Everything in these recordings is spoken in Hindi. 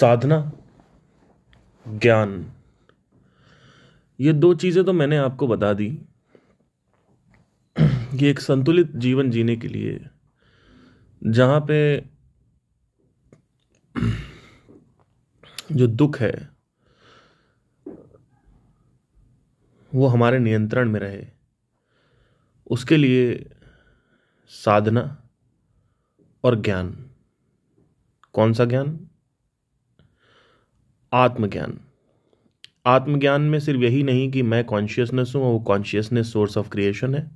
साधना, ज्ञान। ये दो चीज़ें तो मैंने आपको बता दी। कि एक संतुलित जीवन जीने के लिए, जहाँ पे जो दुख है, वो हमारे नियंत्रण में रहे। उसके लिए साधना और ज्ञान। कौन सा ज्ञान? आत्मज्ञान। आत्मज्ञान में सिर्फ़ यही नहीं कि मैं कॉन्शियसनेस हूँ वो कॉन्शियसनेस सोर्स ऑफ़ क्रिएशन है।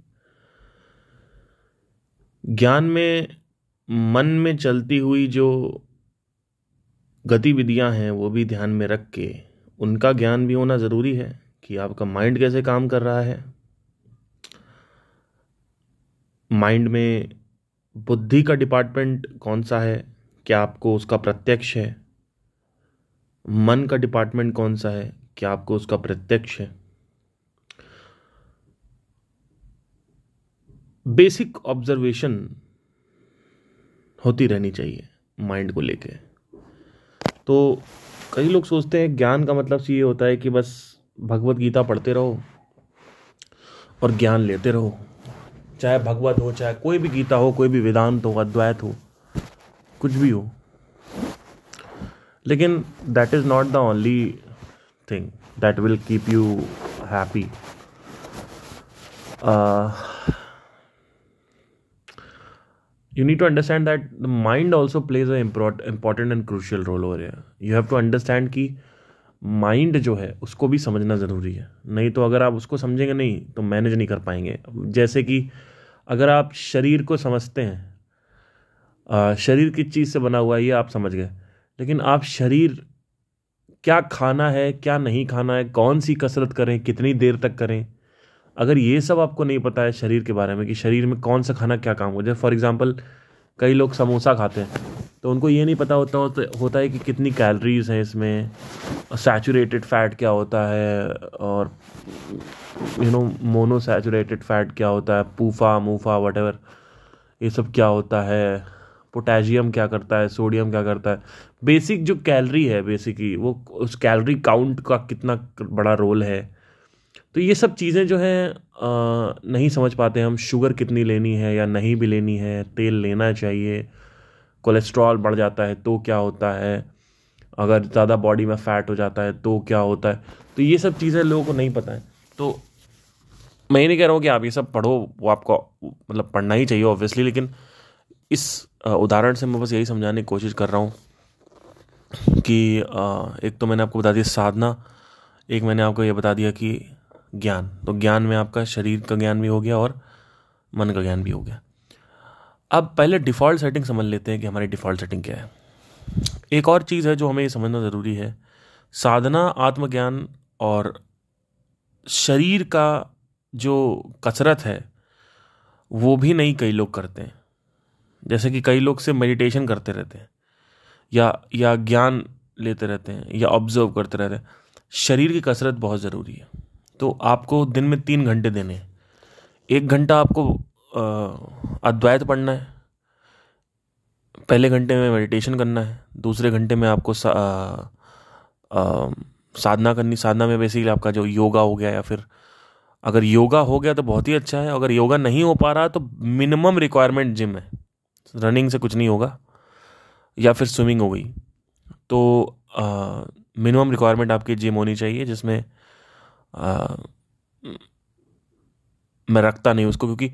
ज्ञान में, मन में चलती हुई जो गतिविधियाँ हैं, वो भी ध्यान में रख के, उनका ज्ञान भी होना ज़रूरी है कि आपका माइंड कैसे काम कर रहा है। माइंड में बुद्धि का डिपार्टमेंट कौन सा है? क्या आपको उसका प्रत्यक्ष है? मन का डिपार्टमेंट कौन सा है? क्या आपको उसका प्रत्यक्ष है? बेसिक ऑब्जर्वेशन होती रहनी चाहिए माइंड को लेके। तो कई लोग सोचते हैं, ज्ञान का मतलब ये होता है कि बस भगवत गीता पढ़ते रहो और ज्ञान लेते रहो। चाहे भगवत हो, चाहे कोई भी गीता हो, कोई भी वेदांत हो, अद्वैत हो, कुछ भी हो लेकिन that is not the only thing that will keep you happy you need to understand that the mind also plays an important and crucial role over here. You have to understand कि माइंड जो है, उसको भी समझना ज़रूरी है। नहीं तो अगर आप उसको समझेंगे नहीं तो मैनेज नहीं कर पाएँगे। जैसे कि अगर आप शरीर को समझते हैं शरीर किस चीज़ से बना हुआ है, ये आप समझ गए। लेकिन आप शरीर, क्या खाना है, क्या नहीं खाना है, कौन सी कसरत करें, कितनी देर तक करें? अगर ये सब आपको नहीं पता है शरीर के बारे में कि शरीर में कौन सा खाना क्या काम हो जाए फॉर एग्ज़ाम्पल कई लोग समोसा खाते हैं तो उनको ये नहीं पता होता होता है कि कितनी कैलोरीज हैं इसमें सैचुरेटेड फैट क्या होता है, और you know mono saturated fat क्या होता है, पूफा, मूफा वट ये सब क्या होता है पोटेशियम क्या करता है सोडियम क्या करता है बेसिक जो कैलरी है बेसिकली वो उस कैलरी काउंट का कितना बड़ा रोल है। तो ये सब चीज़ें जो हैं नहीं समझ पाते हम शुगर कितनी लेनी है या नहीं भी लेनी है, तेल लेना चाहिए कोलेस्ट्रॉल बढ़ जाता है तो क्या होता है, अगर ज़्यादा बॉडी में फैट हो जाता है तो क्या होता है तो ये सब चीज़ें लोगों को नहीं पता है। तो मैं ये नहीं कह रहा हूँ कि आप ये सब पढ़ो, वो आपको मतलब पढ़ना ही चाहिए ऑब्वियसली लेकिन इस उदाहरण से मैं बस यही समझाने की कोशिश कर रहा हूँ। कि एक तो मैंने आपको बता दिया साधना, एक मैंने आपको ये बता दिया कि ज्ञान। तो ज्ञान में आपका शरीर का ज्ञान भी हो गया और मन का ज्ञान भी हो गया। अब पहले डिफ़ॉल्ट सेटिंग समझ लेते हैं कि हमारी डिफ़ॉल्ट सेटिंग क्या है। एक और चीज़ है जो हमें ये समझना ज़रूरी है, साधना, आत्मज्ञान और शरीर का जो कसरत है, वो भी नहीं कई लोग करते हैं। जैसे कि कई लोग से मेडिटेशन करते रहते हैं। या या ज्ञान लेते रहते हैं या ऑब्ज़र्व करते रहते हैं। शरीर की कसरत बहुत ज़रूरी है। तो आपको दिन में तीन घंटे देने हैं। एक घंटा आपको अद्वैत पढ़ना है। पहले घंटे में मेडिटेशन करना है। दूसरे घंटे में आपको सा, आ, आ, साधना करनी। साधना में बेसिकली आपका जो योगा हो गया या फिर अगर योगा हो गया तो बहुत ही अच्छा है। अगर योगा नहीं हो पा रहा तो मिनिमम रिक्वायरमेंट जिम है। रनिंग से कुछ नहीं होगा। या फिर स्विमिंग हो गई। तो मिनिमम रिक्वायरमेंट आपकी जिम होनी चाहिए जिसमें आ, मैं रखता नहीं उसको क्योंकि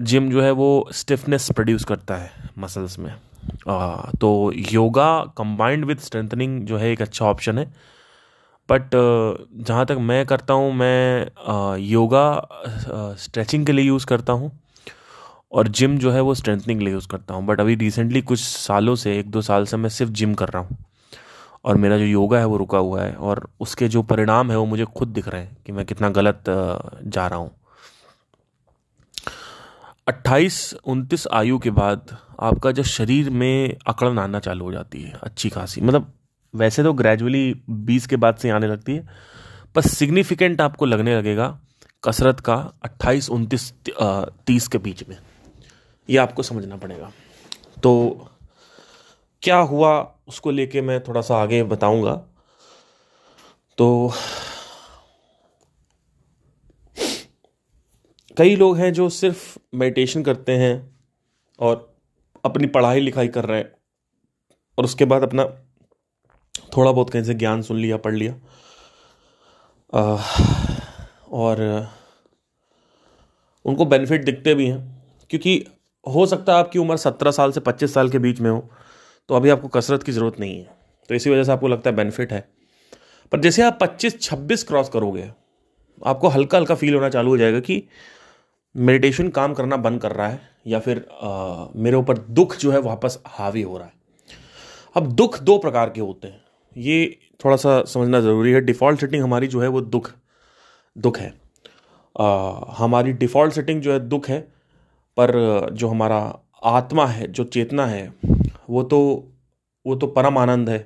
जिम जो है वो स्टिफनेस प्रोड्यूस करता है मसल्स में। आ, तो योगा कंबाइंड विद स्ट्रेंथनिंग जो है एक अच्छा ऑप्शन है। बट जहाँ तक मैं करता हूँ मैं आ, योगा स्ट्रेचिंग के लिए यूज़ करता हूँ। और जिम जो है वो स्ट्रेंथनिंग के लिए यूज़ करता हूँ। बट अभी रिसेंटली कुछ सालों से, एक दो साल से मैं सिर्फ़ जिम कर रहा हूँ। और मेरा जो योगा है वो रुका हुआ है और उसके जो परिणाम है वो मुझे खुद दिख रहे हैं कि मैं कितना गलत जा रहा हूँ। अट्ठाईस उनतीस आयु के बाद आपका जो शरीर में अकड़न आना चालू हो जाती है, अच्छी खासी। मतलब वैसे तो ग्रेजुअली बीस के बाद से आने लगती है, पर सिग्निफिकेंट आपको लगने लगेगा कसरत का अट्ठाईस उनतीस तीस के बीच में। ये आपको समझना पड़ेगा। तो क्या हुआ उसको लेके मैं थोड़ा सा आगे बताऊँगा। तो कई लोग हैं जो सिर्फ़ मेडिटेशन करते हैं और अपनी पढ़ाई लिखाई कर रहे हैं और उसके बाद अपना थोड़ा बहुत कहीं से ज्ञान सुन लिया पढ़ लिया। आ, और उनको बेनिफिट दिखते भी हैं क्योंकि हो सकता है आपकी उम्र सत्रह साल से पच्चीस साल के बीच में हो तो अभी आपको कसरत की ज़रूरत नहीं है। तो इसी वजह से आपको लगता है बेनिफिट है। पर जैसे आप पच्चीस छब्बीस क्रॉस करोगे आपको हल्का हल्का फील होना चालू हो जाएगा कि मेडिटेशन काम करना बंद कर रहा है या फिर आ, मेरे ऊपर दुख जो है वापस हावी हो रहा है। अब दुख दो प्रकार के होते हैं। ये थोड़ा सा समझना ज़रूरी है। डिफ़ॉल्ट सेटिंग हमारी जो है वो दुख दुख है। आ, हमारी डिफ़ॉल्ट सेटिंग जो है दुख है। पर जो हमारा आत्मा है, जो चेतना है, वो तो वो तो परम आनंद है।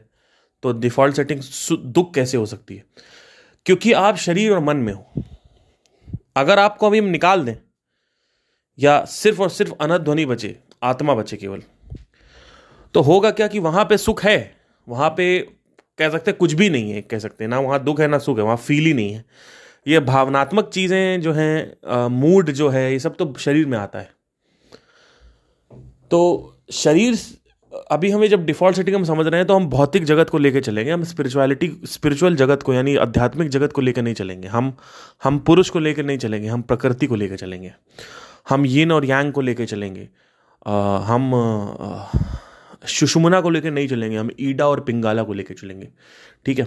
तो डिफ़ॉल्ट सेटिंग दुख कैसे हो सकती है? क्योंकि आप शरीर और मन में हो। अगर आपको अभी हम निकाल दें, या सिर्फ़ और सिर्फ़ अनंत ध्वनि बचे, आत्मा बचे केवल तो होगा क्या कि वहाँ पे सुख है? वहाँ पे कह सकते कुछ भी नहीं है, कह सकते ना वहाँ दुख है, ना सुख है, वहाँ फील ही नहीं है। ये भावनात्मक चीज़ें जो हैं मूड जो है, ये सब तो शरीर में आता है। तो शरीर अभी हमें जब डिफ़ॉल्ट सेटिंग हम समझ रहे हैं तो हम भौतिक जगत को लेकर चलेंगे हम स्पिरिचुअलिटी स्पिरिचुअल जगत को यानी आध्यात्मिक जगत को लेकर नहीं चलेंगे। हम हम पुरुष को लेकर नहीं चलेंगे हम प्रकृति को लेकर चलेंगे। हम यिन और यांग को लेकर चलेंगे। आ, हम सुषुमना को लेकर नहीं चलेंगे हम ईडा और पिंगाला को लेकर चलेंगे। ठीक है?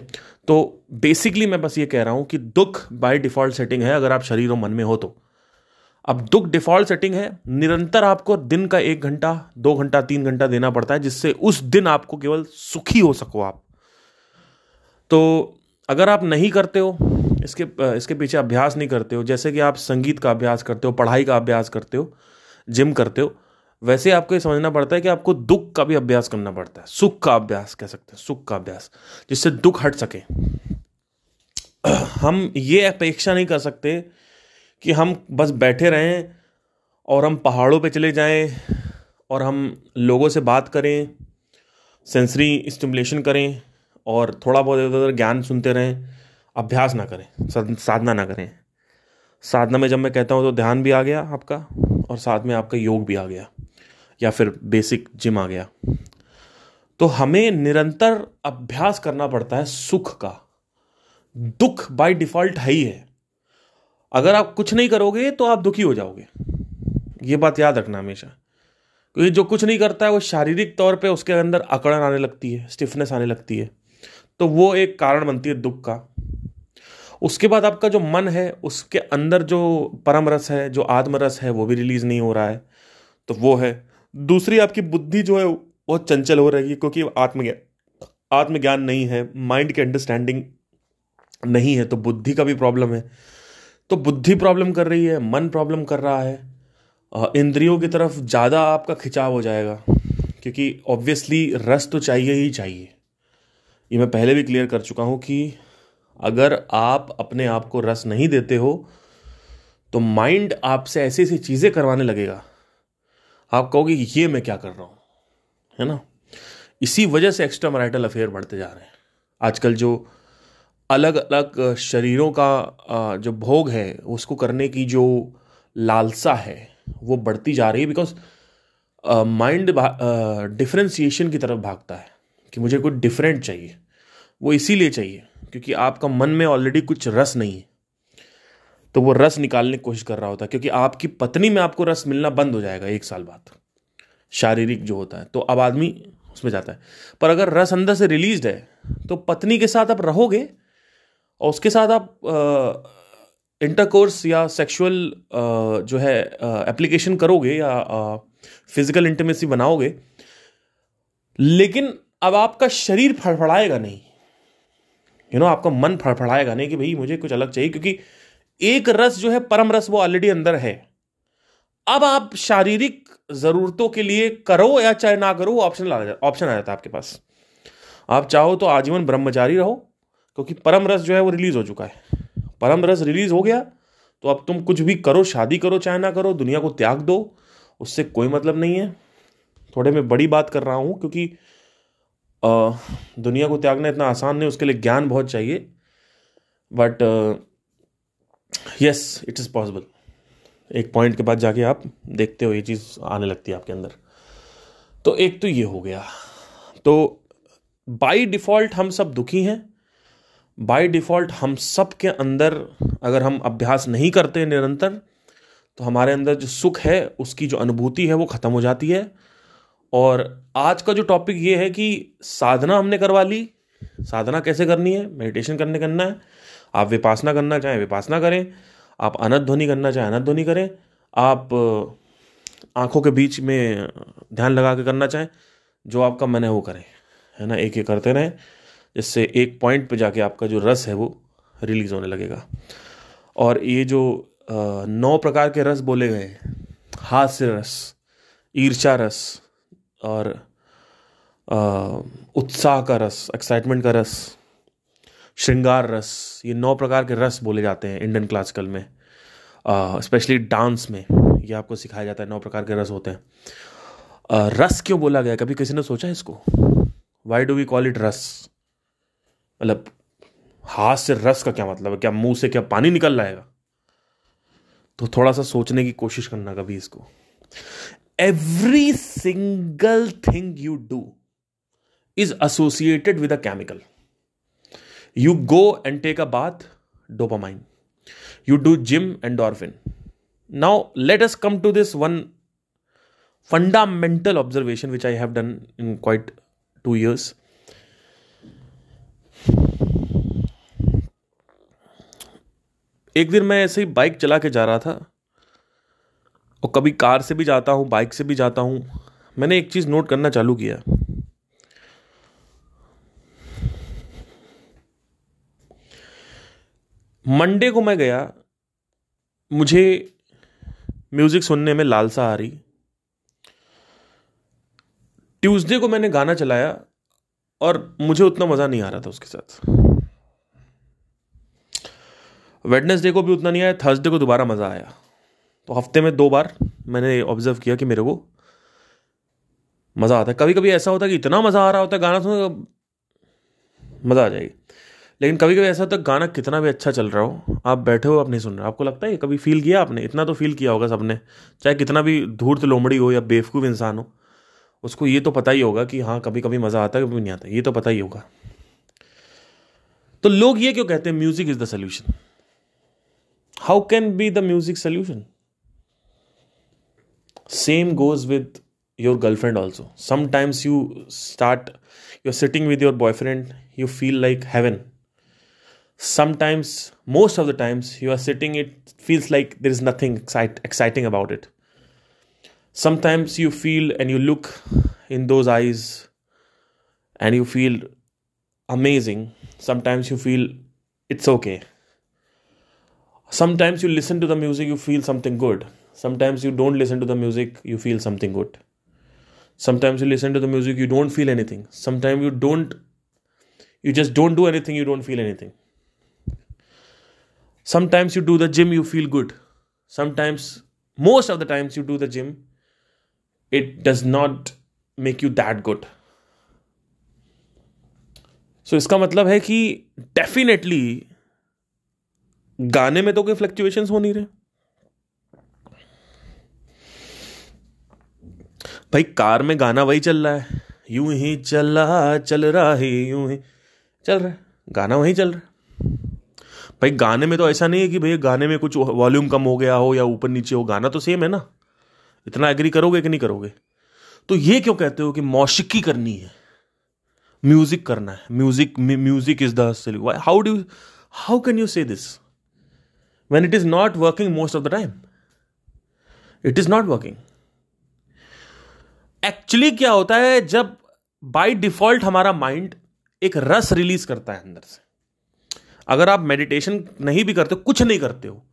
तो बेसिकली मैं बस ये कह रहा हूँ कि दुख बाय डिफ़ॉल्ट सेटिंग है अगर आप शरीर और मन में हो तो। अब दुख डिफ़ॉल्ट सेटिंग है, निरंतर आपको दिन का एक घंटा, दो घंटा, तीन घंटा देना पड़ता है, जिससे उस दिन आपको केवल सुखी हो सको आप। तो अगर आप नहीं करते हो, इसके इसके पीछे अभ्यास नहीं करते हो, जैसे कि आप संगीत का अभ्यास करते हो, पढ़ाई का अभ्यास करते हो जिम करते हो, वैसे आपको ये समझना पड़ता है कि आपको दुख का भी अभ्यास करना पड़ता है। सुख का अभ्यास, कह सकते हैं, सुख का अभ्यास, जिससे दुख हट सके। हम ये अपेक्षा नहीं कर सकते कि हम बस बैठे रहें और हम पहाड़ों पे चले जाएँ और हम लोगों से बात करें सेंसरी स्टिमुलेशन करें और थोड़ा बहुत इधर उधर ज्ञान सुनते रहें, अभ्यास ना करें साधना ना करें। साधना में जब मैं कहता हूँ तो ध्यान भी आ गया आपका और साथ में आपका योग भी आ गया या फिर बेसिक जिम आ गया। तो हमें निरंतर अभ्यास करना पड़ता है सुख का। दुख बाय डिफ़ॉल्ट है ही है। अगर आप कुछ नहीं करोगे तो आप दुखी हो जाओगे। ये बात याद रखना हमेशा। क्योंकि जो कुछ नहीं करता है, वो शारीरिक तौर पे उसके अंदर अकड़न आने लगती है स्टिफनेस आने लगती है। तो वो एक कारण बनती है दुख का। उसके बाद आपका जो मन है, उसके अंदर जो परम रस है, जो आत्मरस है, वो भी रिलीज़ नहीं हो रहा है। तो वो है। दूसरी, आपकी बुद्धि जो है, बहुत चंचल हो रही है क्योंकि आत्मज्ञान आत्मज्ञान नहीं है माइंड की अंडरस्टैंडिंग नहीं है तो बुद्धि का भी प्रॉब्लम है। तो बुद्धि प्रॉब्लम कर रही है, मन प्रॉब्लम कर रहा है इंद्रियों की तरफ़ ज़्यादा आपका खिंचाव हो जाएगा, क्योंकि ऑब्वियसली रस तो चाहिए ही चाहिए। ये मैं पहले भी क्लियर कर चुका हूँ कि अगर आप अपने आप को रस नहीं देते हो तो माइंड आपसे ऐसी ऐसी चीज़ें करवाने लगेगा। आप कहोगे, ये मैं क्या कर रहा हूँ? है ना? इसी वजह से एक्स्ट्रा मराइटल अफेयर बढ़ते जा रहे हैं। आजकल जो अलग अलग शरीरों का जो भोग है, उसको करने की जो लालसा है, वो बढ़ती जा रही है बिकॉज़ माइंड डिफ्रेंसिएशन की तरफ़ भागता है कि मुझे कुछ डिफरेंट चाहिए। वो इसीलिए चाहिए क्योंकि आपका मन में ऑलरेडी कुछ रस नहीं है। तो वो रस निकालने की कोशिश कर रहा होता है क्योंकि आपकी पत्नी में आपको रस मिलना बंद हो जाएगा एक साल बाद। शारीरिक जो होता है तो अब आदमी उसमें जाता है। पर अगर रस अंदर से रिलीज़ है तो पत्नी के साथ आप रहोगे और उसके साथ आप इंटरकोर्स या सेक्सुअल जो है एप्लीकेशन करोगे या फ़िज़िकल इंटीमेसी बनाओगे लेकिन अब आपका शरीर फड़फड़ाएगा नहीं। यू you नो know, आपका मन फड़फड़ाएगा नहीं कि भाई मुझे कुछ अलग चाहिए क्योंकि एक रस जो है परम रस वो ऑलरेडी अंदर है। अब आप शारीरिक जरूरतों के लिए करो या चाहे ना करो ऑप्शन ऑप्शन आ जाता है आपके पास। आप चाहो तो आजीवन ब्रह्मचारी रहो क्योंकि परम रस जो है वो रिलीज़ हो चुका है। परम रस रिलीज़ हो गया तो अब तुम कुछ भी करो शादी करो चाहे ना करो दुनिया को त्याग दो उससे कोई मतलब नहीं है। थोड़े मैं बड़ी बात कर रहा हूँ क्योंकि आ, दुनिया को त्यागना इतना आसान नहीं उसके लिए ज्ञान बहुत चाहिए। But yes it is possible एक पॉइंट के बाद जाके आप देखते हो ये चीज़ आने लगती है आपके अंदर। तो एक तो ये हो गया। तो बाई डिफ़ॉल्ट हम सब दुखी हैं। बाय डिफ़ॉल्ट हम सब के अंदर अगर हम अभ्यास नहीं करते निरंतर तो हमारे अंदर जो सुख है, उसकी जो अनुभूति है, वो ख़त्म हो जाती है। और आज का जो टॉपिक ये है कि साधना हमने करवा ली। साधना कैसे करनी है? मेडिटेशन करने करना है। आप विपासना करना चाहें, विपासना करें। आप अनंत ध्वनि करना चाहें, अनंत ध्वनि करें। आप आँखों के बीच में ध्यान लगा के करना चाहें, जो आपका मन है वो करें। है ना? एक एक करते रहें। जिससे एक पॉइंट पे जाके आपका जो रस है वो रिलीज़ होने लगेगा। और ये जो नौ प्रकार के रस बोले गए हास्य रस ईर्षा रस और उत्साह का रस एक्साइटमेंट का रस श्रृंगार रस ये नौ प्रकार के रस बोले जाते हैं इंडियन क्लासिकल में स्पेशली डांस में ये आपको सिखाया जाता है नौ प्रकार के रस होते हैं। uh, रस क्यों बोला गया कभी किसी ने सोचा इसको? Why do we call it rasa? मतलब हाथ से रस का क्या मतलब है? क्या मुँह से क्या पानी निकल जाएगा तो थोड़ा सा सोचने की कोशिश करना कभी इसको। Every single thing you do is associated with a chemical you go and take a bath dopamine you do gym endorphin now let's come to this one fundamental observation which I have done in quite two years एक दिन मैं ऐसे ही बाइक चला के जा रहा था और कभी कार से भी जाता हूँ बाइक से भी जाता हूँ। मैंने एक चीज़ नोट करना चालू किया। मंडे को मैं गया, मुझे म्यूज़िक सुनने में लालसा आ रही। ट्यूसडे को मैंने गाना चलाया और मुझे उतना मज़ा नहीं आ रहा था उसके साथ। वेडनेसडे को भी उतना नहीं आया थर्सडे को दोबारा मज़ा आया। तो हफ़्ते में दो बार मैंने ऑब्ज़र्व किया कि मेरे को मज़ा आता है। कभी कभी ऐसा होता है कि इतना मज़ा आ रहा होता है, गाना सुन मज़ा आ जाएगी। लेकिन कभी कभी ऐसा होता है, गाना कितना भी अच्छा चल रहा हो, आप बैठे हो, आप नहीं सुन रहे आपको लगता है कभी फील किया आपने? इतना तो फील किया होगा सबने। चाहे कितना भी धूर्त लोमड़ी हो या बेवकूफ़ इंसान हो उसको ये तो पता ही होगा कि हाँ कभी कभी मज़ा आता है कभी नहीं आता। ये तो पता ही होगा। तो लोग ये क्यों कहते हैं music is the solution how can be the music solution same goes with your girlfriend also sometimes you start you are sitting with your boyfriend you feel like heaven sometimes most of the times you are sitting it feels like there is nothing exciting about it sometimes you feel and you look in those eyes and you feel amazing. Sometimes you feel it's okay. Sometimes you listen to the music you feel something good. Sometimes you don't listen to the music you feel something good. Sometimes you listen to the music you don't feel anything. Sometimes you don't you just don't do anything you don't feel anything. Sometimes you do the gym you feel good. Sometimes most of the times you do the gym it does not make you that good. So so, इसका मतलब है कि डेफिनेटली गाने में तो कोई फ्लक्चुएशन हो नहीं रहे। भाई कार में गाना वही चल रहा है। यूँ ही चला चल रहा है यूँ ही चल रहा है। गाना वही चल रहा है। भाई गाने में तो ऐसा नहीं है कि भाई गाने में कुछ वॉल्यूम कम हो गया हो या ऊपर नीचे हो। गाना तो सेम है ना। इतना एग्री करोगे कि नहीं करोगे? तो ये क्यों कहते हो कि मौशिकी करनी है? म्यूज़िक करना है। Music music is the how do how can you say this when it is not working most of the time it is not working actually क्या होता है जब बाय डिफ़ॉल्ट हमारा माइंड एक रस रिलीज़ करता है अंदर से। अगर आप मेडिटेशन नहीं भी करते, कुछ नहीं करते हो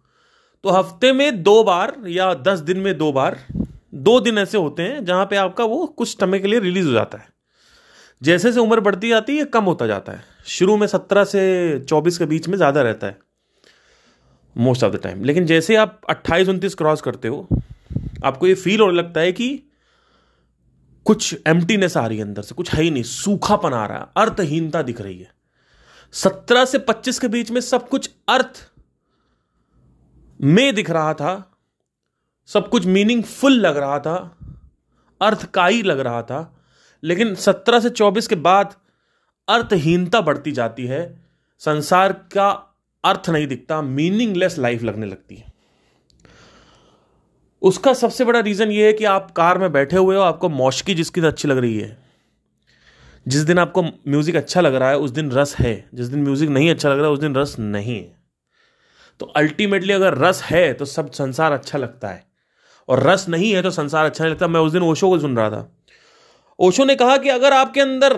तो हफ़्ते में दो बार या दस दिन में दो बार, दो दिन ऐसे होते हैं जहाँ पे आपका वो कुछ समय के लिए रिलीज़ हो जाता है। जैसे जैसे उम्र बढ़ती जाती है, कम होता जाता है। शुरू में सत्रह से चौबीस के बीच में ज़्यादा रहता है मोस्ट ऑफ़ द टाइम लेकिन जैसे आप अट्ठाईस, उनतीस क्रॉस करते हो, आपको ये फील होने लगता है कि कुछ एम्प्टीनेस आ रही है अंदर से, कुछ है ही नहीं, सूखापन आ रहा है, अर्थहीनता दिख रही है। सत्रह से पच्चीस के बीच में सब कुछ अर्थ में दिख रहा था, सब कुछ मीनिंगफुल लग रहा था, अर्थकाई लग रहा था, लेकिन सत्रह से चौबीस के बाद अर्थहीनता बढ़ती जाती है, संसार का अर्थ नहीं दिखता मीनिंगलेस लाइफ लगने लगती है। उसका सबसे बड़ा रीजन यह है कि आप कार में बैठे हुए हो, आपको मौशकी जिसकी अच्छी लग रही है, जिस दिन आपको म्यूज़िक अच्छा लग रहा है, उस दिन रस है, जिस दिन म्यूज़िक नहीं अच्छा लग रहा है उस दिन रस नहीं है। तो अल्टीमेटली अगर रस है तो सब संसार अच्छा लगता है। और रस नहीं है तो संसार अच्छा नहीं लगता। मैं उस दिन ओशो को सुन रहा था। ओशो ने कहा कि अगर आपके अंदर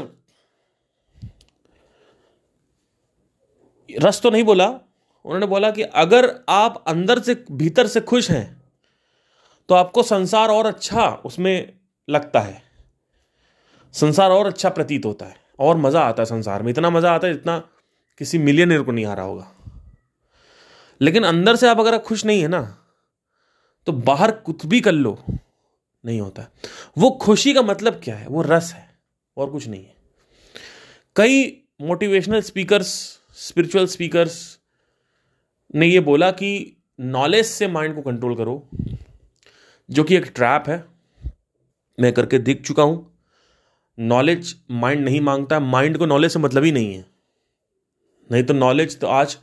रस तो नहीं बोला, उन्होंने बोला कि अगर आप अंदर से, भीतर से खुश हैं तो आपको संसार और अच्छा उसमें लगता है। संसार और अच्छा प्रतीत होता है। और मज़ा आता है संसार में। इतना मज़ा आता है जितना किसी मिलियनर को नहीं आ रहा होगा। लेकिन अंदर से आप अगर खुश नहीं है ना तो बाहर कुछ भी कर लो, नहीं होता वो खुशी का मतलब क्या है? वो रस है, और कुछ नहीं है। कई मोटिवेशनल स्पीकर्स स्पिरिचुअल स्पीकर्स ने ये बोला कि नॉलेज से माइंड को कंट्रोल करो, जो कि एक ट्रैप है। मैं करके दिख चुका हूँ। नॉलेज माइंड नहीं माँगता। माइंड को नॉलेज से मतलब ही नहीं है। नहीं तो नॉलेज तो आज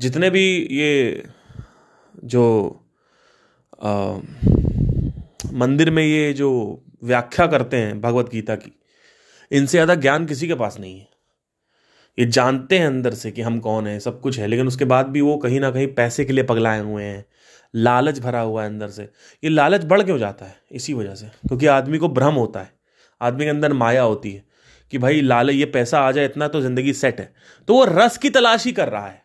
जितने भी ये जो मंदिर में ये जो व्याख्या करते हैं भगवत गीता की, इनसे ज़्यादा ज्ञान किसी के पास नहीं है। ये जानते हैं अंदर से कि हम कौन है, सब कुछ है, लेकिन उसके बाद भी वो कहीं ना कहीं पैसे के लिए पगलाए हुए हैं, लालच भरा हुआ है अंदर से। ये लालच बढ़ क्यों जाता है? इसी वजह से, क्योंकि आदमी को भ्रम होता है, आदमी के अंदर माया होती है कि भाई, लाल, ये पैसा आ जाए, इतना तो ज़िंदगी सेट है। तो वो रस की तलाश कर रहा है।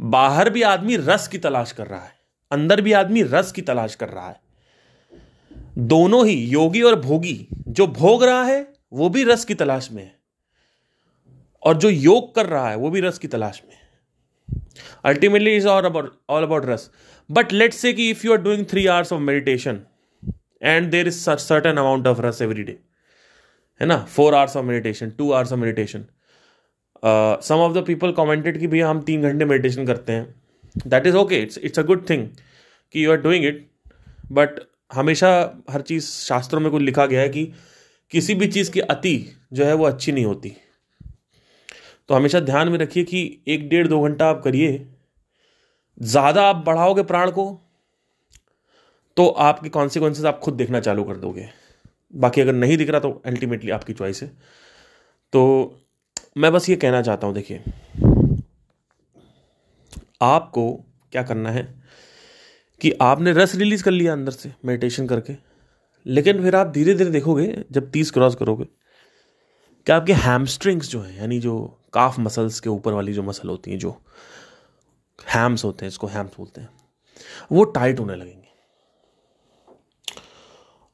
बाहर भी आदमी रस की तलाश कर रहा है, अंदर भी आदमी रस की तलाश कर रहा है। दोनों ही, योगी और भोगी, जो भोग रहा है, वो भी रस की तलाश में है। और जो योग कर रहा है, वो भी रस की तलाश में है। Ultimately is all about all about rasa. But let's say if you are doing three hours of meditation and there is certain amount of rasa every day है ना? Four hours of meditation two hours of meditation some of the people commented कि भैया हम तीन घंटे मेडिटेशन करते हैं। That is okay it's it's a good thing कि you are doing it but हमेशा हर चीज़ शास्त्रों में कुछ लिखा गया है कि किसी भी चीज़ की अति जो है वो अच्छी नहीं होती। तो हमेशा ध्यान में रखिए कि एक डेढ़ दो घंटा आप करिए। ज़्यादा आप बढ़ाओगे प्राण को तो आपके कॉन्सिक्वेंसेज आप खुद देखना चालू कर दोगे। बाकी अगर नहीं दिख रहा तो अल्टीमेटली आपकी चॉइस है। तो मैं बस ये कहना चाहता हूँ, देखिए। आपको क्या करना है कि आपने रस रिलीज़ कर लिया अंदर से मेडिटेशन करके, लेकिन फिर आप धीरे धीरे देखोगे, जब तीस क्रॉस करोगे, कि आपके हैमस्ट्रिंग्स जो हैं, यानी जो काफ मसल्स के ऊपर वाली जो मसल होती हैं, जो हैम्स होते हैं, इसको हैम्स बोलते हैं, वो टाइट होने लगेंगे।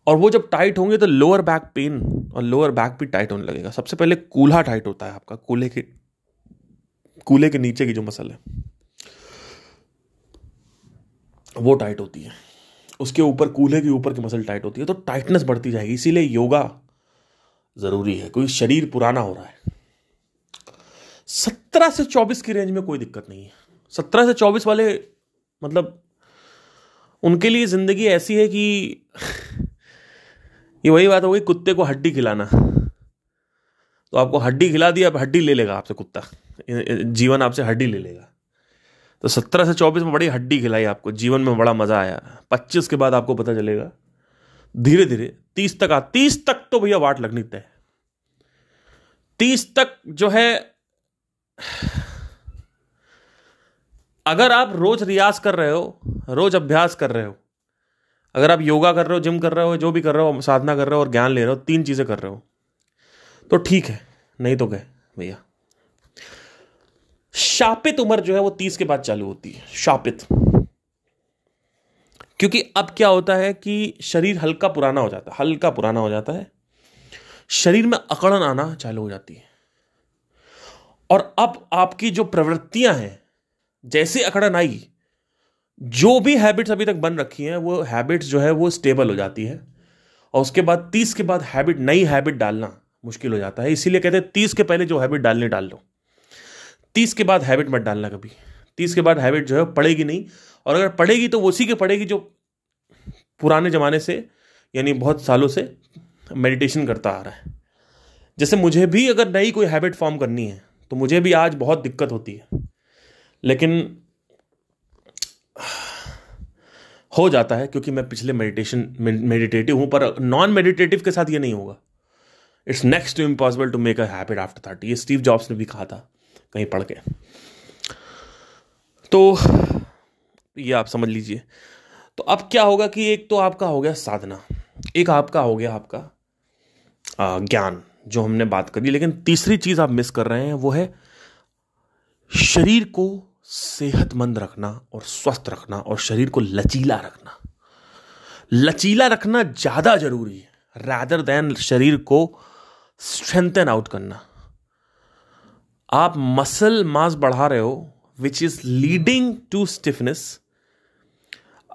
और वो जब टाइट होंगे तो लोअर बैक पेन और लोअर बैक भी टाइट होने लगेगा। सबसे पहले कूल्हा टाइट होता है आपका, कूल्हे के कूल्हे के नीचे की जो मसल है, वो टाइट होती है। उसके ऊपर, कूल्हे के ऊपर की मसल टाइट होती है तो टाइटनेस बढ़ती जाएगी। इसीलिए योगा ज़रूरी है कोई शरीर पुराना हो रहा है। सत्रह से चौबीस की रेंज में कोई दिक्कत नहीं है। सत्रह से चौबीस वाले मतलब उनके लिए ज़िंदगी ऐसी है कि ये वही बात हो गई, कुत्ते को हड्डी खिलाना। तो आपको हड्डी खिला दी अब हड्डी ले लेगा आपसे कुत्ता। जीवन आपसे हड्डी ले लेगा। तो सत्रह से चौबीस में बड़ी हड्डी खिलाई आपको, जीवन में बड़ा मज़ा आया। पच्चीस के बाद आपको पता चलेगा। धीरे धीरे तीस तक आ, तीस तक तो भैया वाट लगनी तय। तीस तक जो है, अगर आप रोज रियाज कर रहे हो, रोज अभ्यास कर रहे हो अगर आप योगा कर रहे हो, जिम कर रहे हो, जो भी कर रहे हो, साधना कर रहे हो और ज्ञान ले रहे हो, तीन चीज़ें कर रहे हो तो ठीक है, नहीं तो गए, भैया। शापित उम्र जो है वो तीस के बाद चालू होती है, शापित। क्योंकि अब क्या होता है कि शरीर हल्का पुराना हो जाता है हल्का पुराना हो जाता है, शरीर में अकड़न आना चालू हो जाती है। और अब आपकी जो प्रवृत्तियाँ हैं, जैसे अकड़न आई जो भी हैबिट्स अभी तक बन रखी हैं, वो हैबिट्स जो है, वो स्टेबल हो जाती है। और उसके बाद, तीस के बाद हैबिट नई हैबिट डालना मुश्किल हो जाता है। इसीलिए कहते हैं, तीस के पहले जो हैबिट डालने, डाल लो। तीस के बाद हैबिट मत डालना कभी। तीस के बाद हैबिट जो है पड़ेगी नहीं। और अगर पड़ेगी तो उसी के पड़ेगी जो पुराने ज़माने से, यानी बहुत सालों से मेडिटेशन करता आ रहा है। जैसे मुझे भी अगर नई कोई हैबिट फॉर्म करनी है तो मुझे भी आज बहुत दिक्कत होती है। लेकिन हो जाता है क्योंकि मैं पिछले मेडिटेशन मेडिटेटिव हूँ, पर नॉन मेडिटेटिव के साथ ये नहीं होगा। It's next to impossible to make a habit after thirty ये स्टीव जॉब्स ने भी कहा था, कहीं पढ़ के। तो ये आप समझ लीजिए। तो अब क्या होगा कि एक तो आपका हो गया साधना, एक आपका हो गया आपका ज्ञान, जो हमने बात करी। लेकिन तीसरी चीज़ आप मिस कर रहे हैं, वो है शरीर को सेहतमंद रखना और स्वस्थ रखना और शरीर को लचीला रखना। लचीला रखना ज़्यादा ज़रूरी है रैदर देन शरीर को स्ट्रेंथन आउट करना। आप मसल मास बढ़ा रहे हो which is leading to stiffness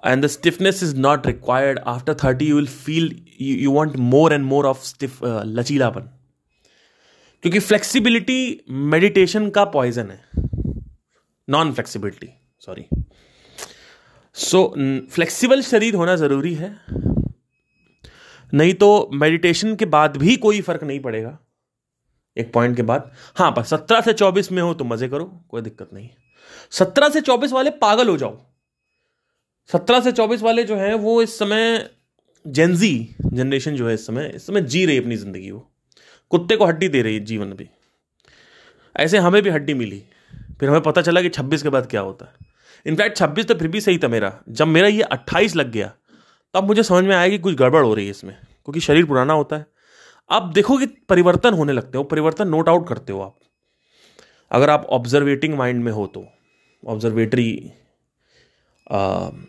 and the stiffness is not required after thirty you will feel you want more and more of stiff लचीलापन। क्योंकि फ्लेक्सिबिलिटी मेडिटेशन का पॉइजन है। Non flexibility sorry so flexible शरीर होना ज़रूरी है। नहीं तो मेडिटेशन के बाद भी कोई फ़र्क नहीं पड़ेगा। एक पॉइंट के बाद। हाँ पर सत्रह से चौबीस में हो तो मज़े करो, कोई दिक्कत नहीं। सत्रह से चौबीस वाले पागल हो जाओ। सत्रह से चौबीस वाले जो हैं, वो इस समय जेंजी जनरेशन जो है इस समय इस समय जी रही अपनी ज़िंदगी वो। कुत्ते को हड्डी दे रही है जीवन भी ऐसे हमें भी हड्डी मिली। फिर हमें पता चला कि छब्बीस के बाद क्या होता है। इनफैक्ट छब्बीस तो फिर भी सही था मेरा। जब मेरा ये अट्ठाईस लग गया, तब मुझे समझ में आया कि कुछ गड़बड़ हो रही है इसमें, क्योंकि शरीर पुराना होता है। आप देखो कि परिवर्तन होने लगते हो परिवर्तन नोट आउट करते हो आप। अगर आप ऑब्जर्वेटिंग माइंड में हो तो ऑब्जर्वेटरी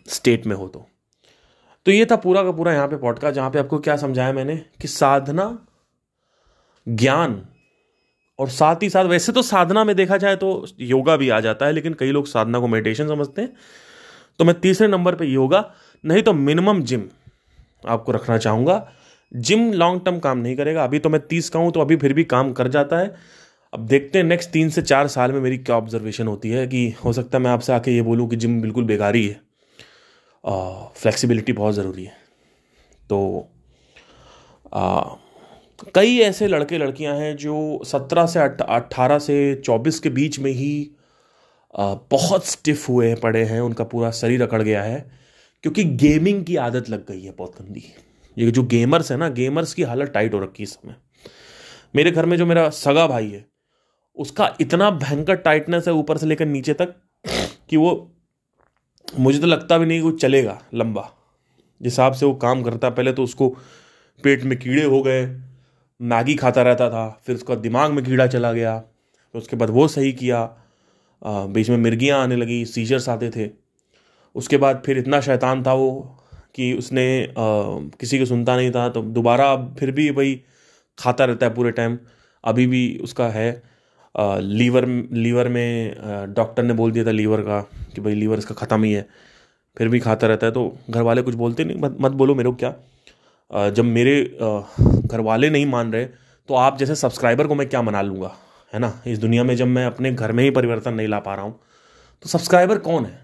स्टेट में हो तो। तो ये था पूरा का पूरा यहाँ पे पॉडकास्ट जहाँ पे आपको क्या समझाया मैंने कि साधना, ज्ञान और साथ ही साथ वैसे तो साधना में देखा जाए तो योगा भी आ जाता है लेकिन कई लोग साधना को मेडिटेशन समझते हैं। तो मैं तीसरे नंबर पे योगा नहीं तो मिनिमम जिम आपको रखना चाहूँगा। जिम लॉन्ग टर्म काम नहीं करेगा। अभी तो मैं तीस का हूँ तो अभी फिर भी काम कर जाता है। अब देखते हैं नेक्स्ट तीन से चार साल में मेरी क्या ऑब्जर्वेशन होती है कि हो सकता है मैं आपसे आके ये बोलूँ कि जिम बिल्कुल बेकारी है। फ्लेक्सिबिलिटी बहुत ज़रूरी है। तो आ, कई ऐसे लड़के लड़कियाँ हैं जो सत्रह से अट्ठारह से चौबीस के बीच में ही बहुत स्टिफ हुए हैं, पड़े हैं, उनका पूरा शरीर अकड़ गया है, क्योंकि गेमिंग की आदत लग गई है बहुत गंदी। ये जो गेमर्स है ना गेमर्स की हालत टाइट हो रखी है इस समय। मेरे घर में जो मेरा सगा भाई है, उसका इतना भयंकर टाइटनेस है ऊपर से लेकर नीचे तक, कि वो, मुझे तो लगता भी नहीं कि वो चलेगा लंबा। जिस हिसाब से वो काम करता, पहले तो उसको पेट में कीड़े हो गए मैगी खाता रहता था फिर उसका दिमाग में कीड़ा चला गया तो उसके बाद वो सही किया। बीच में मिर्गियाँ आने लगी सीजर्स आते थे। उसके बाद फिर इतना शैतान था वो कि उसने आ, किसी को सुनता नहीं था तो दोबारा फिर भी भाई खाता रहता है पूरे टाइम अभी भी उसका है। आ, लीवर लीवर में डॉक्टर ने बोल दिया था लीवर का कि भाई लीवर इसका ख़त्म ही है। फिर भी खाता रहता है तो घर वाले कुछ बोलते नहीं मत मत बोलो मेरे को क्या। आ, जब मेरे घर वाले नहीं मान रहे तो आप जैसे सब्सक्राइबर को मैं क्या मना लूँगा? है ना? इस दुनिया में जब मैं अपने घर में ही परिवर्तन नहीं ला पा रहा हूँ तो सब्सक्राइबर कौन है?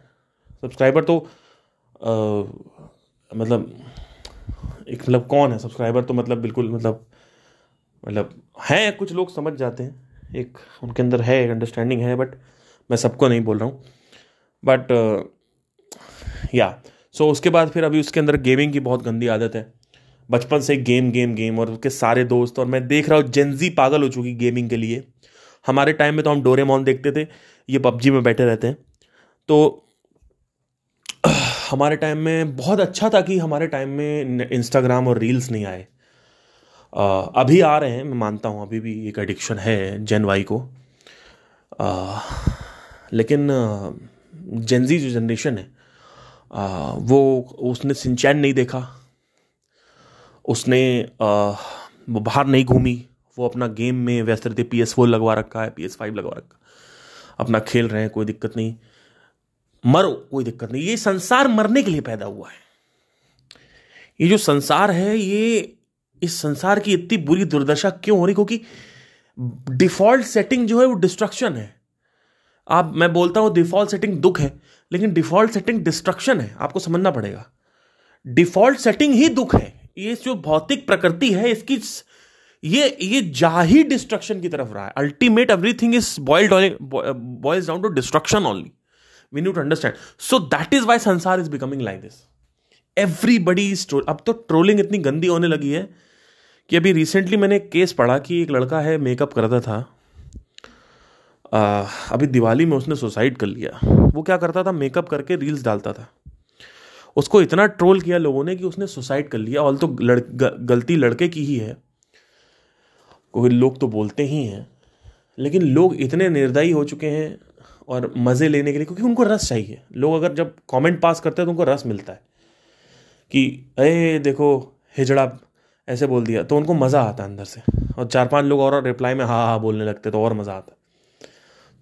सब्सक्राइबर तो आ, मतलब एक मतलब कौन है? सब्सक्राइबर तो मतलब बिल्कुल मतलब मतलब हैं कुछ लोग समझ जाते हैं। एक उनके अंदर है एक अंडरस्टैंडिंग है बट मैं सबको नहीं बोल रहा हूँ। बट या सो उसके बाद फिर अभी उसके अंदर गेमिंग की बहुत गंदी आदत है। बचपन से गेम गेम गेम और उसके सारे दोस्त और मैं देख रहा हूँ जेंजी पागल हो चुकी गेमिंग के लिए। हमारे टाइम में तो हम डोरेमोन देखते थे ये पबजी में बैठे रहते हैं। तो हमारे टाइम में बहुत अच्छा था कि हमारे टाइम में इंस्टाग्राम और रील्स नहीं आए। आ, अभी आ रहे हैं मैं मानता हूँ अभी भी एक एडिक्शन है जेन वाई को। आ, लेकिन जेंजी जो जनरेशन है आ, वो उसने सिंचैन नहीं देखा। उसने वो बाहर नहीं घूमी। वो अपना गेम में व्यस्त रहते पी एस फोर लगवा रखा है पी एस फाइव लगवा रखा अपना खेल रहे हैं, कोई दिक्कत नहीं। मरो, कोई दिक्कत नहीं। ये संसार मरने के लिए पैदा हुआ है। ये जो संसार है, ये इस संसार की इतनी बुरी दुर्दशा क्यों हो रही? क्योंकि डिफ़ॉल्ट सेटिंग जो है, वो डिस्ट्रक्शन है। आप, मैं बोलता हूँ डिफ़ॉल्ट सेटिंग दुख है, लेकिन डिफ़ॉल्ट सेटिंग डिस्ट्रक्शन है। आपको समझना पड़ेगा। डिफ़ॉल्ट सेटिंग ही दुख है। ये जो भौतिक प्रकृति है इसकी ये ये जा ही डिस्ट्रक्शन की तरफ़ रहा है। Ultimate everything is boiled boils down to distraction only we need to understand so that is why sansar is becoming like this everybody is troll अब तो ट्रोलिंग इतनी गंदी होने लगी है कि अभी रिसेंटली मैंने एक केस पढ़ा कि एक लड़का है मेकअप करता था। आ, अभी दिवाली में उसने सुसाइड कर लिया। वो क्या करता था? मेकअप करके रील्स डालता था। उसको इतना ट्रोल किया लोगों ने कि उसने सुसाइड कर लिया। ऑल तो लड़, गलती लड़के की ही है। कोई लोग तो बोलते ही हैं। लेकिन लोग इतने निर्दयी हो चुके हैं और मज़े लेने के लिए क्योंकि उनको रस चाहिए। लोग अगर जब कमेंट पास करते हैं तो उनको रस मिलता है कि अरे देखो हिजड़ा ऐसे बोल दिया। तो उनको मज़ा आता है अंदर से। और चार पाँच लोग और रिप्लाई में हाँ हाँ बोलने लगते तो और मज़ा आता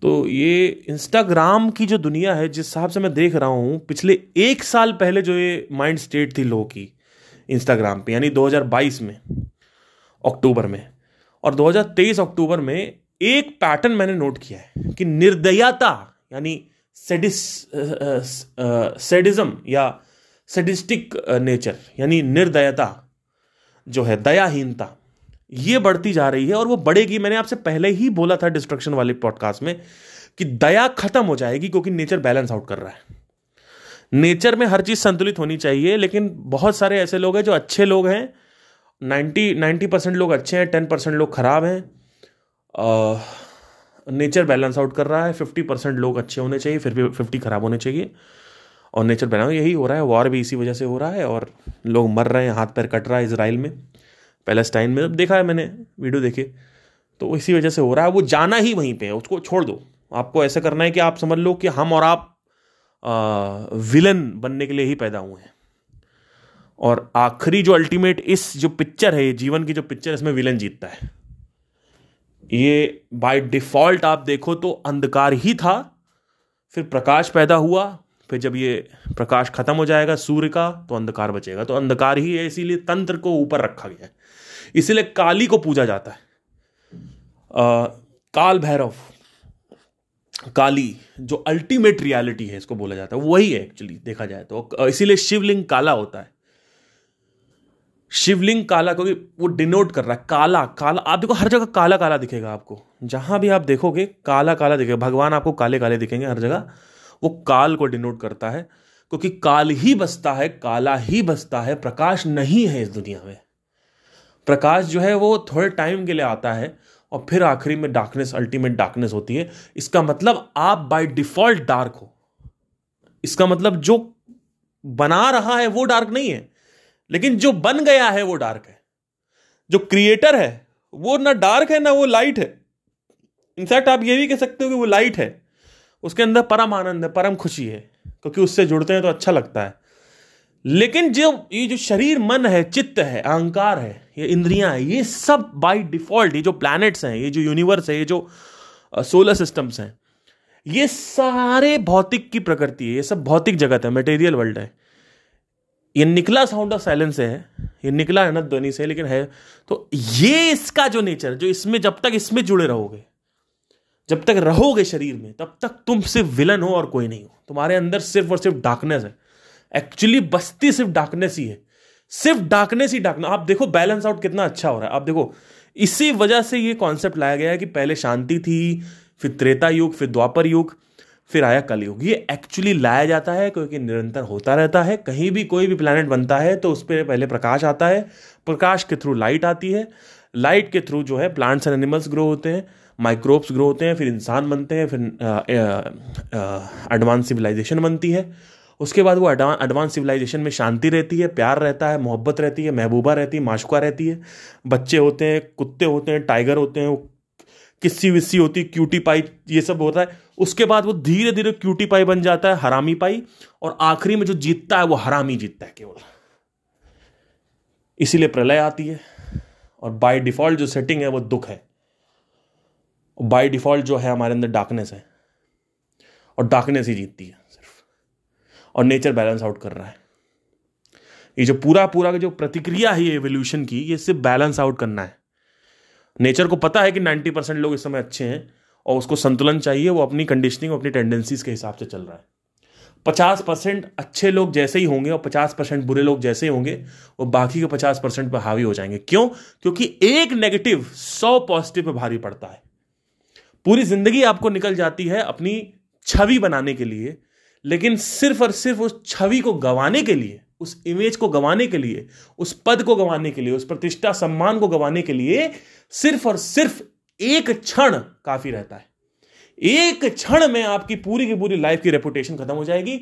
तो ये इंस्टाग्राम की जो दुनिया है, जिस हिसाब से मैं देख रहा हूँ, पिछले एक साल पहले जो ये माइंड स्टेट थी लोगों की इंस्टाग्राम पे, यानी 2022 में, अक्टूबर में। और 2023 अक्टूबर में एक पैटर्न मैंने नोट किया है कि निर्दयता, यानी सेडिस सेडिज्म या सेडिस्टिक नेचर यानी निर्दयता जो है, दयाहीनता ये बढ़ती जा रही है और वो बढ़ेगी। मैंने आपसे पहले ही बोला था डिस्ट्रक्शन वाले पॉडकास्ट में कि दया खत्म हो जाएगी क्योंकि नेचर बैलेंस आउट कर रहा है। नेचर में हर चीज़ संतुलित होनी चाहिए, लेकिन बहुत सारे ऐसे लोग हैं जो अच्छे लोग हैं। नाइन्टी नाइन्टी परसेंट लोग अच्छे हैं, टेन परसेंट लोग खराब हैं। नेचर बैलेंस आउट कर रहा है, फिफ्टी परसेंट लोग अच्छे होने चाहिए, फिर भी फिफ्टी खराब होने चाहिए। और नेचर बैलेंस, यही हो रहा है, वॉर भी इसी वजह से हो रहा है और लोग मर रहे हैं, हाथ पैर कट रहा है इसराइल में। पैलेस्टाइन में देखा है मैंने, वीडियो देखे। तो इसी वजह से हो रहा है, वो जाना ही वहीं पे है, उसको छोड़ दो। आपको ऐसा करना है कि आप समझ लो कि हम और आप विलन बनने के लिए ही पैदा हुए हैं। और आखिरी जो अल्टीमेट इस जो पिक्चर है जीवन की जो पिक्चर इसमें विलन जीतता है। ये बाय डिफ़ॉल्ट आप देखो तो अंधकार ही था, फिर प्रकाश पैदा हुआ, फिर जब ये प्रकाश खत्म हो जाएगा सूर्य का तो अंधकार बचेगा। तो अंधकार ही है, इसीलिए तंत्र को ऊपर रखा गया है। इसीलिए काली को पूजा जाता है। आ, काल भैरव काली जो अल्टीमेट रियलिटी है इसको बोला जाता है। वही है एक्चुअली देखा जाए तो। इसीलिए शिवलिंग काला होता है। शिवलिंग काला क्योंकि वो डिनोट कर रहा है काला काला। आप देखो हर जगह काला काला दिखेगा आपको। जहाँ भी आप देखोगे काला काला दिखेगा। भगवान आपको काले काले दिखेंगे हर जगह। वो काल को डिनोट करता है क्योंकि काल ही बसता है काला ही बसता है प्रकाश नहीं है इस दुनिया में। प्रकाश जो है वो थोड़े टाइम के लिए आता है और फिर आखिरी में डार्कनेस अल्टीमेट डार्कनेस होती है। इसका मतलब आप बाय डिफ़ॉल्ट डार्क हो। इसका मतलब जो बना रहा है वो डार्क नहीं है, लेकिन जो बन गया है वो डार्क है। जो क्रिएटर है, वो ना डार्क है, ना वो लाइट है। इनफैक्ट आप ये भी कह सकते हो कि वो लाइट है। उसके अंदर परम आनंद है, परम खुशी है, क्योंकि उससे जुड़ते हैं तो अच्छा लगता है। लेकिन जो, ये जो शरीर, मन है, चित्त है, अहंकार है, ये इंद्रियाँ है, ये सब बाय डिफ़ॉल्ट ये जो प्लैनेट्स हैं, ये जो यूनिवर्स है, ये जो सोलर सिस्टम्स हैं, ये सारे भौतिक की प्रकृति है, ये सब भौतिक जगत है मटेरियल वर्ल्ड है। ये निकला साउंड ऑफ़ साइलेंस है, ये निकला है ना ध्वनि से, लेकिन है तो ये इसका जो नेचर जो इसमें, जब तक इसमें जुड़े रहोगे, जब तक रहोगे शरीर में, तब तक तुम सिर्फ़ विलन हो और कोई नहीं हो। तुम्हारे अंदर सिर्फ़ और सिर्फ़ डार्कनेस है। एक्चुअली बस्ती सिर्फ़ डार्कनेस ही है। सिर्फ़ डार्कनेस ही डार्कनेस। आप देखो, बैलेंस आउट कितना अच्छा हो रहा है। आप देखो, इसी वजह से ये कॉन्सेप्ट लाया गया है कि पहले शांति थी, फिर त्रेता युग, फिर द्वापर युग, फिर आया कलयुग। ये एक्चुअली लाया जाता है क्योंकि निरंतर होता रहता है। कहीं भी कोई भी प्लानट बनता है तो उस पर पहले प्रकाश आता है। प्रकाश के थ्रू लाइट आती है। लाइट के थ्रू जो है प्लांट्स एंड एनिमल्स ग्रो होते हैं। माइक्रोब्स ग्रो होते हैं, फिर इंसान बनते हैं, फिर एडवांस सिविलाइजेशन बनती है। उसके बाद वो एडवांस सिविलाइजेशन में शांति रहती है, प्यार रहता है, मोहब्बत रहती है, महबूबा रहती है, माशुका रहती है। बच्चे होते हैं, कुत्ते होते हैं टाइगर होते हैं किस्सी विस्सी होती क्यूटी पाई ये सब होता है। उसके बाद वो धीरे धीरे क्यूटी पाई बन जाता है, हरामी पाई, और आखिरी में जो जीतता है, वो हरामी जीतता है केवल। इसीलिए प्रलय आती है, और बाय डिफ़ॉल्ट जो सेटिंग है, वो दुख है। बाय डिफ़ॉल्ट जो है, हमारे अंदर डार्कनेस है, और डार्कनेस ही जीतती है। और नेचर बैलेंस आउट कर रहा है। ये जो पूरा पूरा जो प्रतिक्रिया है एवोल्यूशन की, ये सिर्फ़ बैलेंस आउट करना है। नेचर को पता है कि नाइन्टी परसेंट लोग इस समय अच्छे हैं और उसको संतुलन चाहिए, वो अपनी कंडीशनिंग अपनी टेंडेंसीज के हिसाब से चल रहा है। पचास परसेंट अच्छे लोग जैसे ही होंगे और पचास परसेंट बुरे लोग जैसे ही होंगे, वो बाकी के पचास परसेंट पर हावी हो जाएँगे। क्यों? क्योंकि एक नेगेटिव सौ पॉजिटिव पर भारी पड़ता है। पूरी ज़िंदगी आपको निकल जाती है अपनी छवि बनाने के लिए लेकिन सिर्फ़ और सिर्फ़ उस छवि को गंवाने के लिए, उस इमेज को गंवाने के लिए, उस पद को गंवाने के लिए, उस प्रतिष्ठा, सम्मान को गंवाने के लिए सिर्फ़ और सिर्फ़ एक क्षण काफ़ी रहता है। एक क्षण में आपकी पूरी की पूरी लाइफ की रेपुटेशन खत्म हो जाएगी।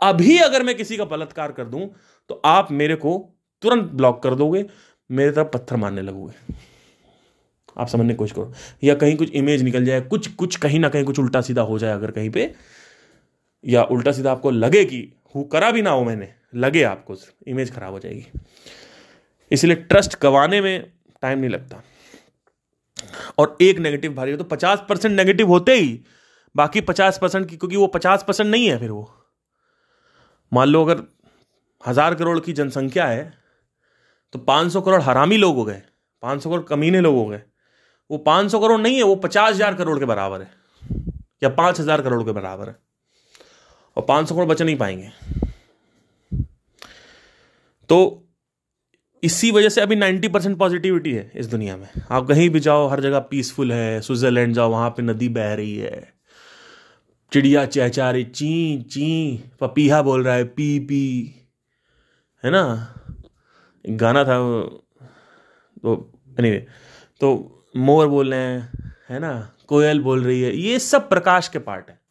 अभी अगर मैं किसी का बलात्कार कर दूँ तो आप मेरे को तुरंत ब्लॉक कर दोगे, मेरे तरफ़ पत्थर मारने लगोगे। आप समझने की कोशिश करो, या कहीं कुछ इमेज निकल जाए, कुछ कुछ कहीं ना कहीं कुछ उल्टा सीधा हो जाए अगर कहीं पे या उल्टा सीधा आपको लगे कि हु करा भी ना हो मैंने, लगे आपको इमेज खराब हो जाएगी। इसलिए ट्रस्ट गंवाने में टाइम नहीं लगता। और एक नेगेटिव भारी हो तो पचास परसेंट नेगेटिव होते ही, बाकी पचास परसेंट की, क्योंकि वो पचास परसेंट नहीं है फिर वो। मान लो अगर हज़ार करोड़ की जनसंख्या है तो पाँच सौ करोड़ हरामी लोग हो गए, पाँच सौ करोड़ कमीने लोग हो गए। वो पाँच सौ करोड़ नहीं है, वो पचास हज़ार करोड़ के बराबर है, या पाँच हज़ार करोड़ के बराबर है। और पाँच सौ करोड़ बच नहीं पाएँगे। तो इसी वजह से अभी नाइन्टी परसेंट पॉजिटिविटी है इस दुनिया में। आप कहीं भी जाओ, हर जगह पीसफुल है, स्विट्जरलैंड जाओ, वहाँ पे नदी बह रही है। चिड़िया चहचा रही, ची ची, पपीहा बोल रहा है, पी पी, है ना? गाना था तो एनीवे तो मोर बोल रहे हैं, है ना? कोयल बोल रही है, ये सब प्रकाश के पार्ट है।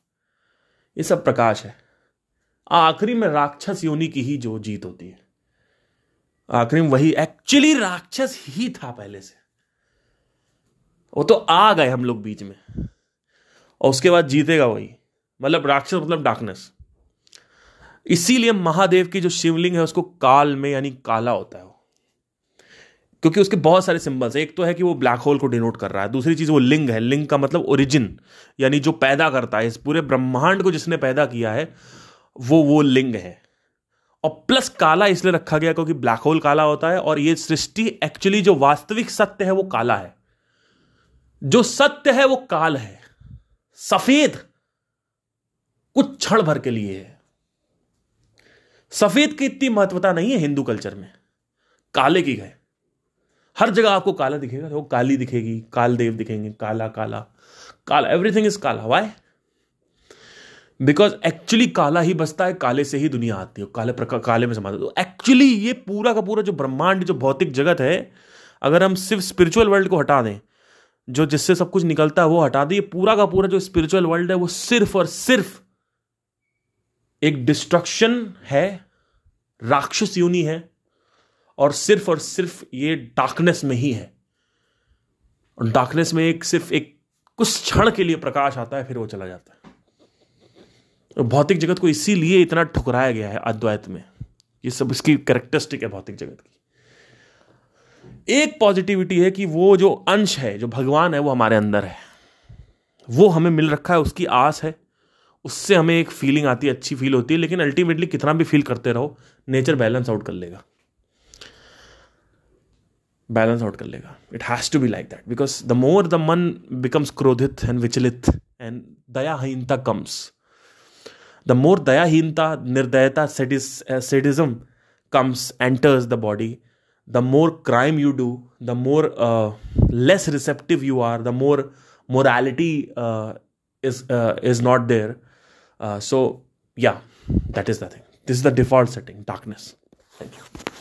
ये सब प्रकाश है। आखिरी में राक्षस योनि की ही जो जीत होती है। आखिरी में वही एक्चुअली राक्षस ही था पहले से। वो तो आ गए हम लोग बीच में। और उसके बाद जीतेगा वही। मतलब राक्षस मतलब डार्कनेस इसीलिए महादेव की जो शिवलिंग है, उसको काल में यानी काला होता है क्योंकि उसके बहुत सारे सिंबल्स हैं। एक तो है कि वो ब्लैक होल को डिनोट कर रहा है। दूसरी चीज़ वो लिंग है। लिंग का मतलब ओरिजिन यानी जो पैदा करता है। इस पूरे ब्रह्मांड को जिसने पैदा किया है, वो वो लिंग है। और प्लस काला इसलिए रखा गया क्योंकि ब्लैक होल काला होता है और ये सृष्टि एक्चुअली जो वास्तविक सत्य है, वो काला है। जो सत्य है, वो काल है। सफ़ेद कुछ क्षण भर के लिए है। सफ़ेद की इतनी महत्वता नहीं है हिंदू कल्चर में। काले की गए हर जगह आपको काला दिखेगा वो काली दिखेगी, काल देव दिखेंगे, काला काला काला everything is kala why because actually काला ही बसता है, काले से ही दुनिया आती है, काले प्रकार काले में समाता तो एक्चुअली ये पूरा का पूरा जो ब्रह्मांड, जो भौतिक जगत है, अगर हम सिर्फ़ स्पिरिचुअल वर्ल्ड को हटा दें, जो जिससे सब कुछ निकलता है, वो हटा दें पूरा का पूरा जो स्पिरिचुअल वर्ल्ड है, वो सिर्फ़ और सिर्फ़ एक डिस्ट्रक्शन है, राक्षस यूनि है और सिर्फ़ और सिर्फ़ ये डार्कनेस में ही है। और डार्कनेस में एक सिर्फ़ एक कुछ क्षण के लिए प्रकाश आता है, फिर वो चला जाता है। तो भौतिक जगत को इसीलिए इतना ठुकराया गया है अद्वैत में। ये सब इसकी कैरेक्टरिस्टिक है भौतिक जगत की। एक पॉजिटिविटी है कि वो जो अंश है, जो भगवान है, वो हमारे अंदर है। वो हमें मिल रखा है, उसकी आस है। उससे हमें एक फीलिंग आती है, अच्छी फील होती है, लेकिन अल्टीमेटली कितना भी फील करते रहो नेचर बैलेंस आउट कर लेगा। बैलेंस आउट कर लेगा it has to be like that because the more the मन बिकम्स क्रोधित एंड विचलित एंड दयाहीनता कम्स द मोर दयाहीनता निर्दयता sadism comes enters the body the more crime you do the more less receptive you are the more morality is not there so yeah that is the thing this is the default setting darkness thank you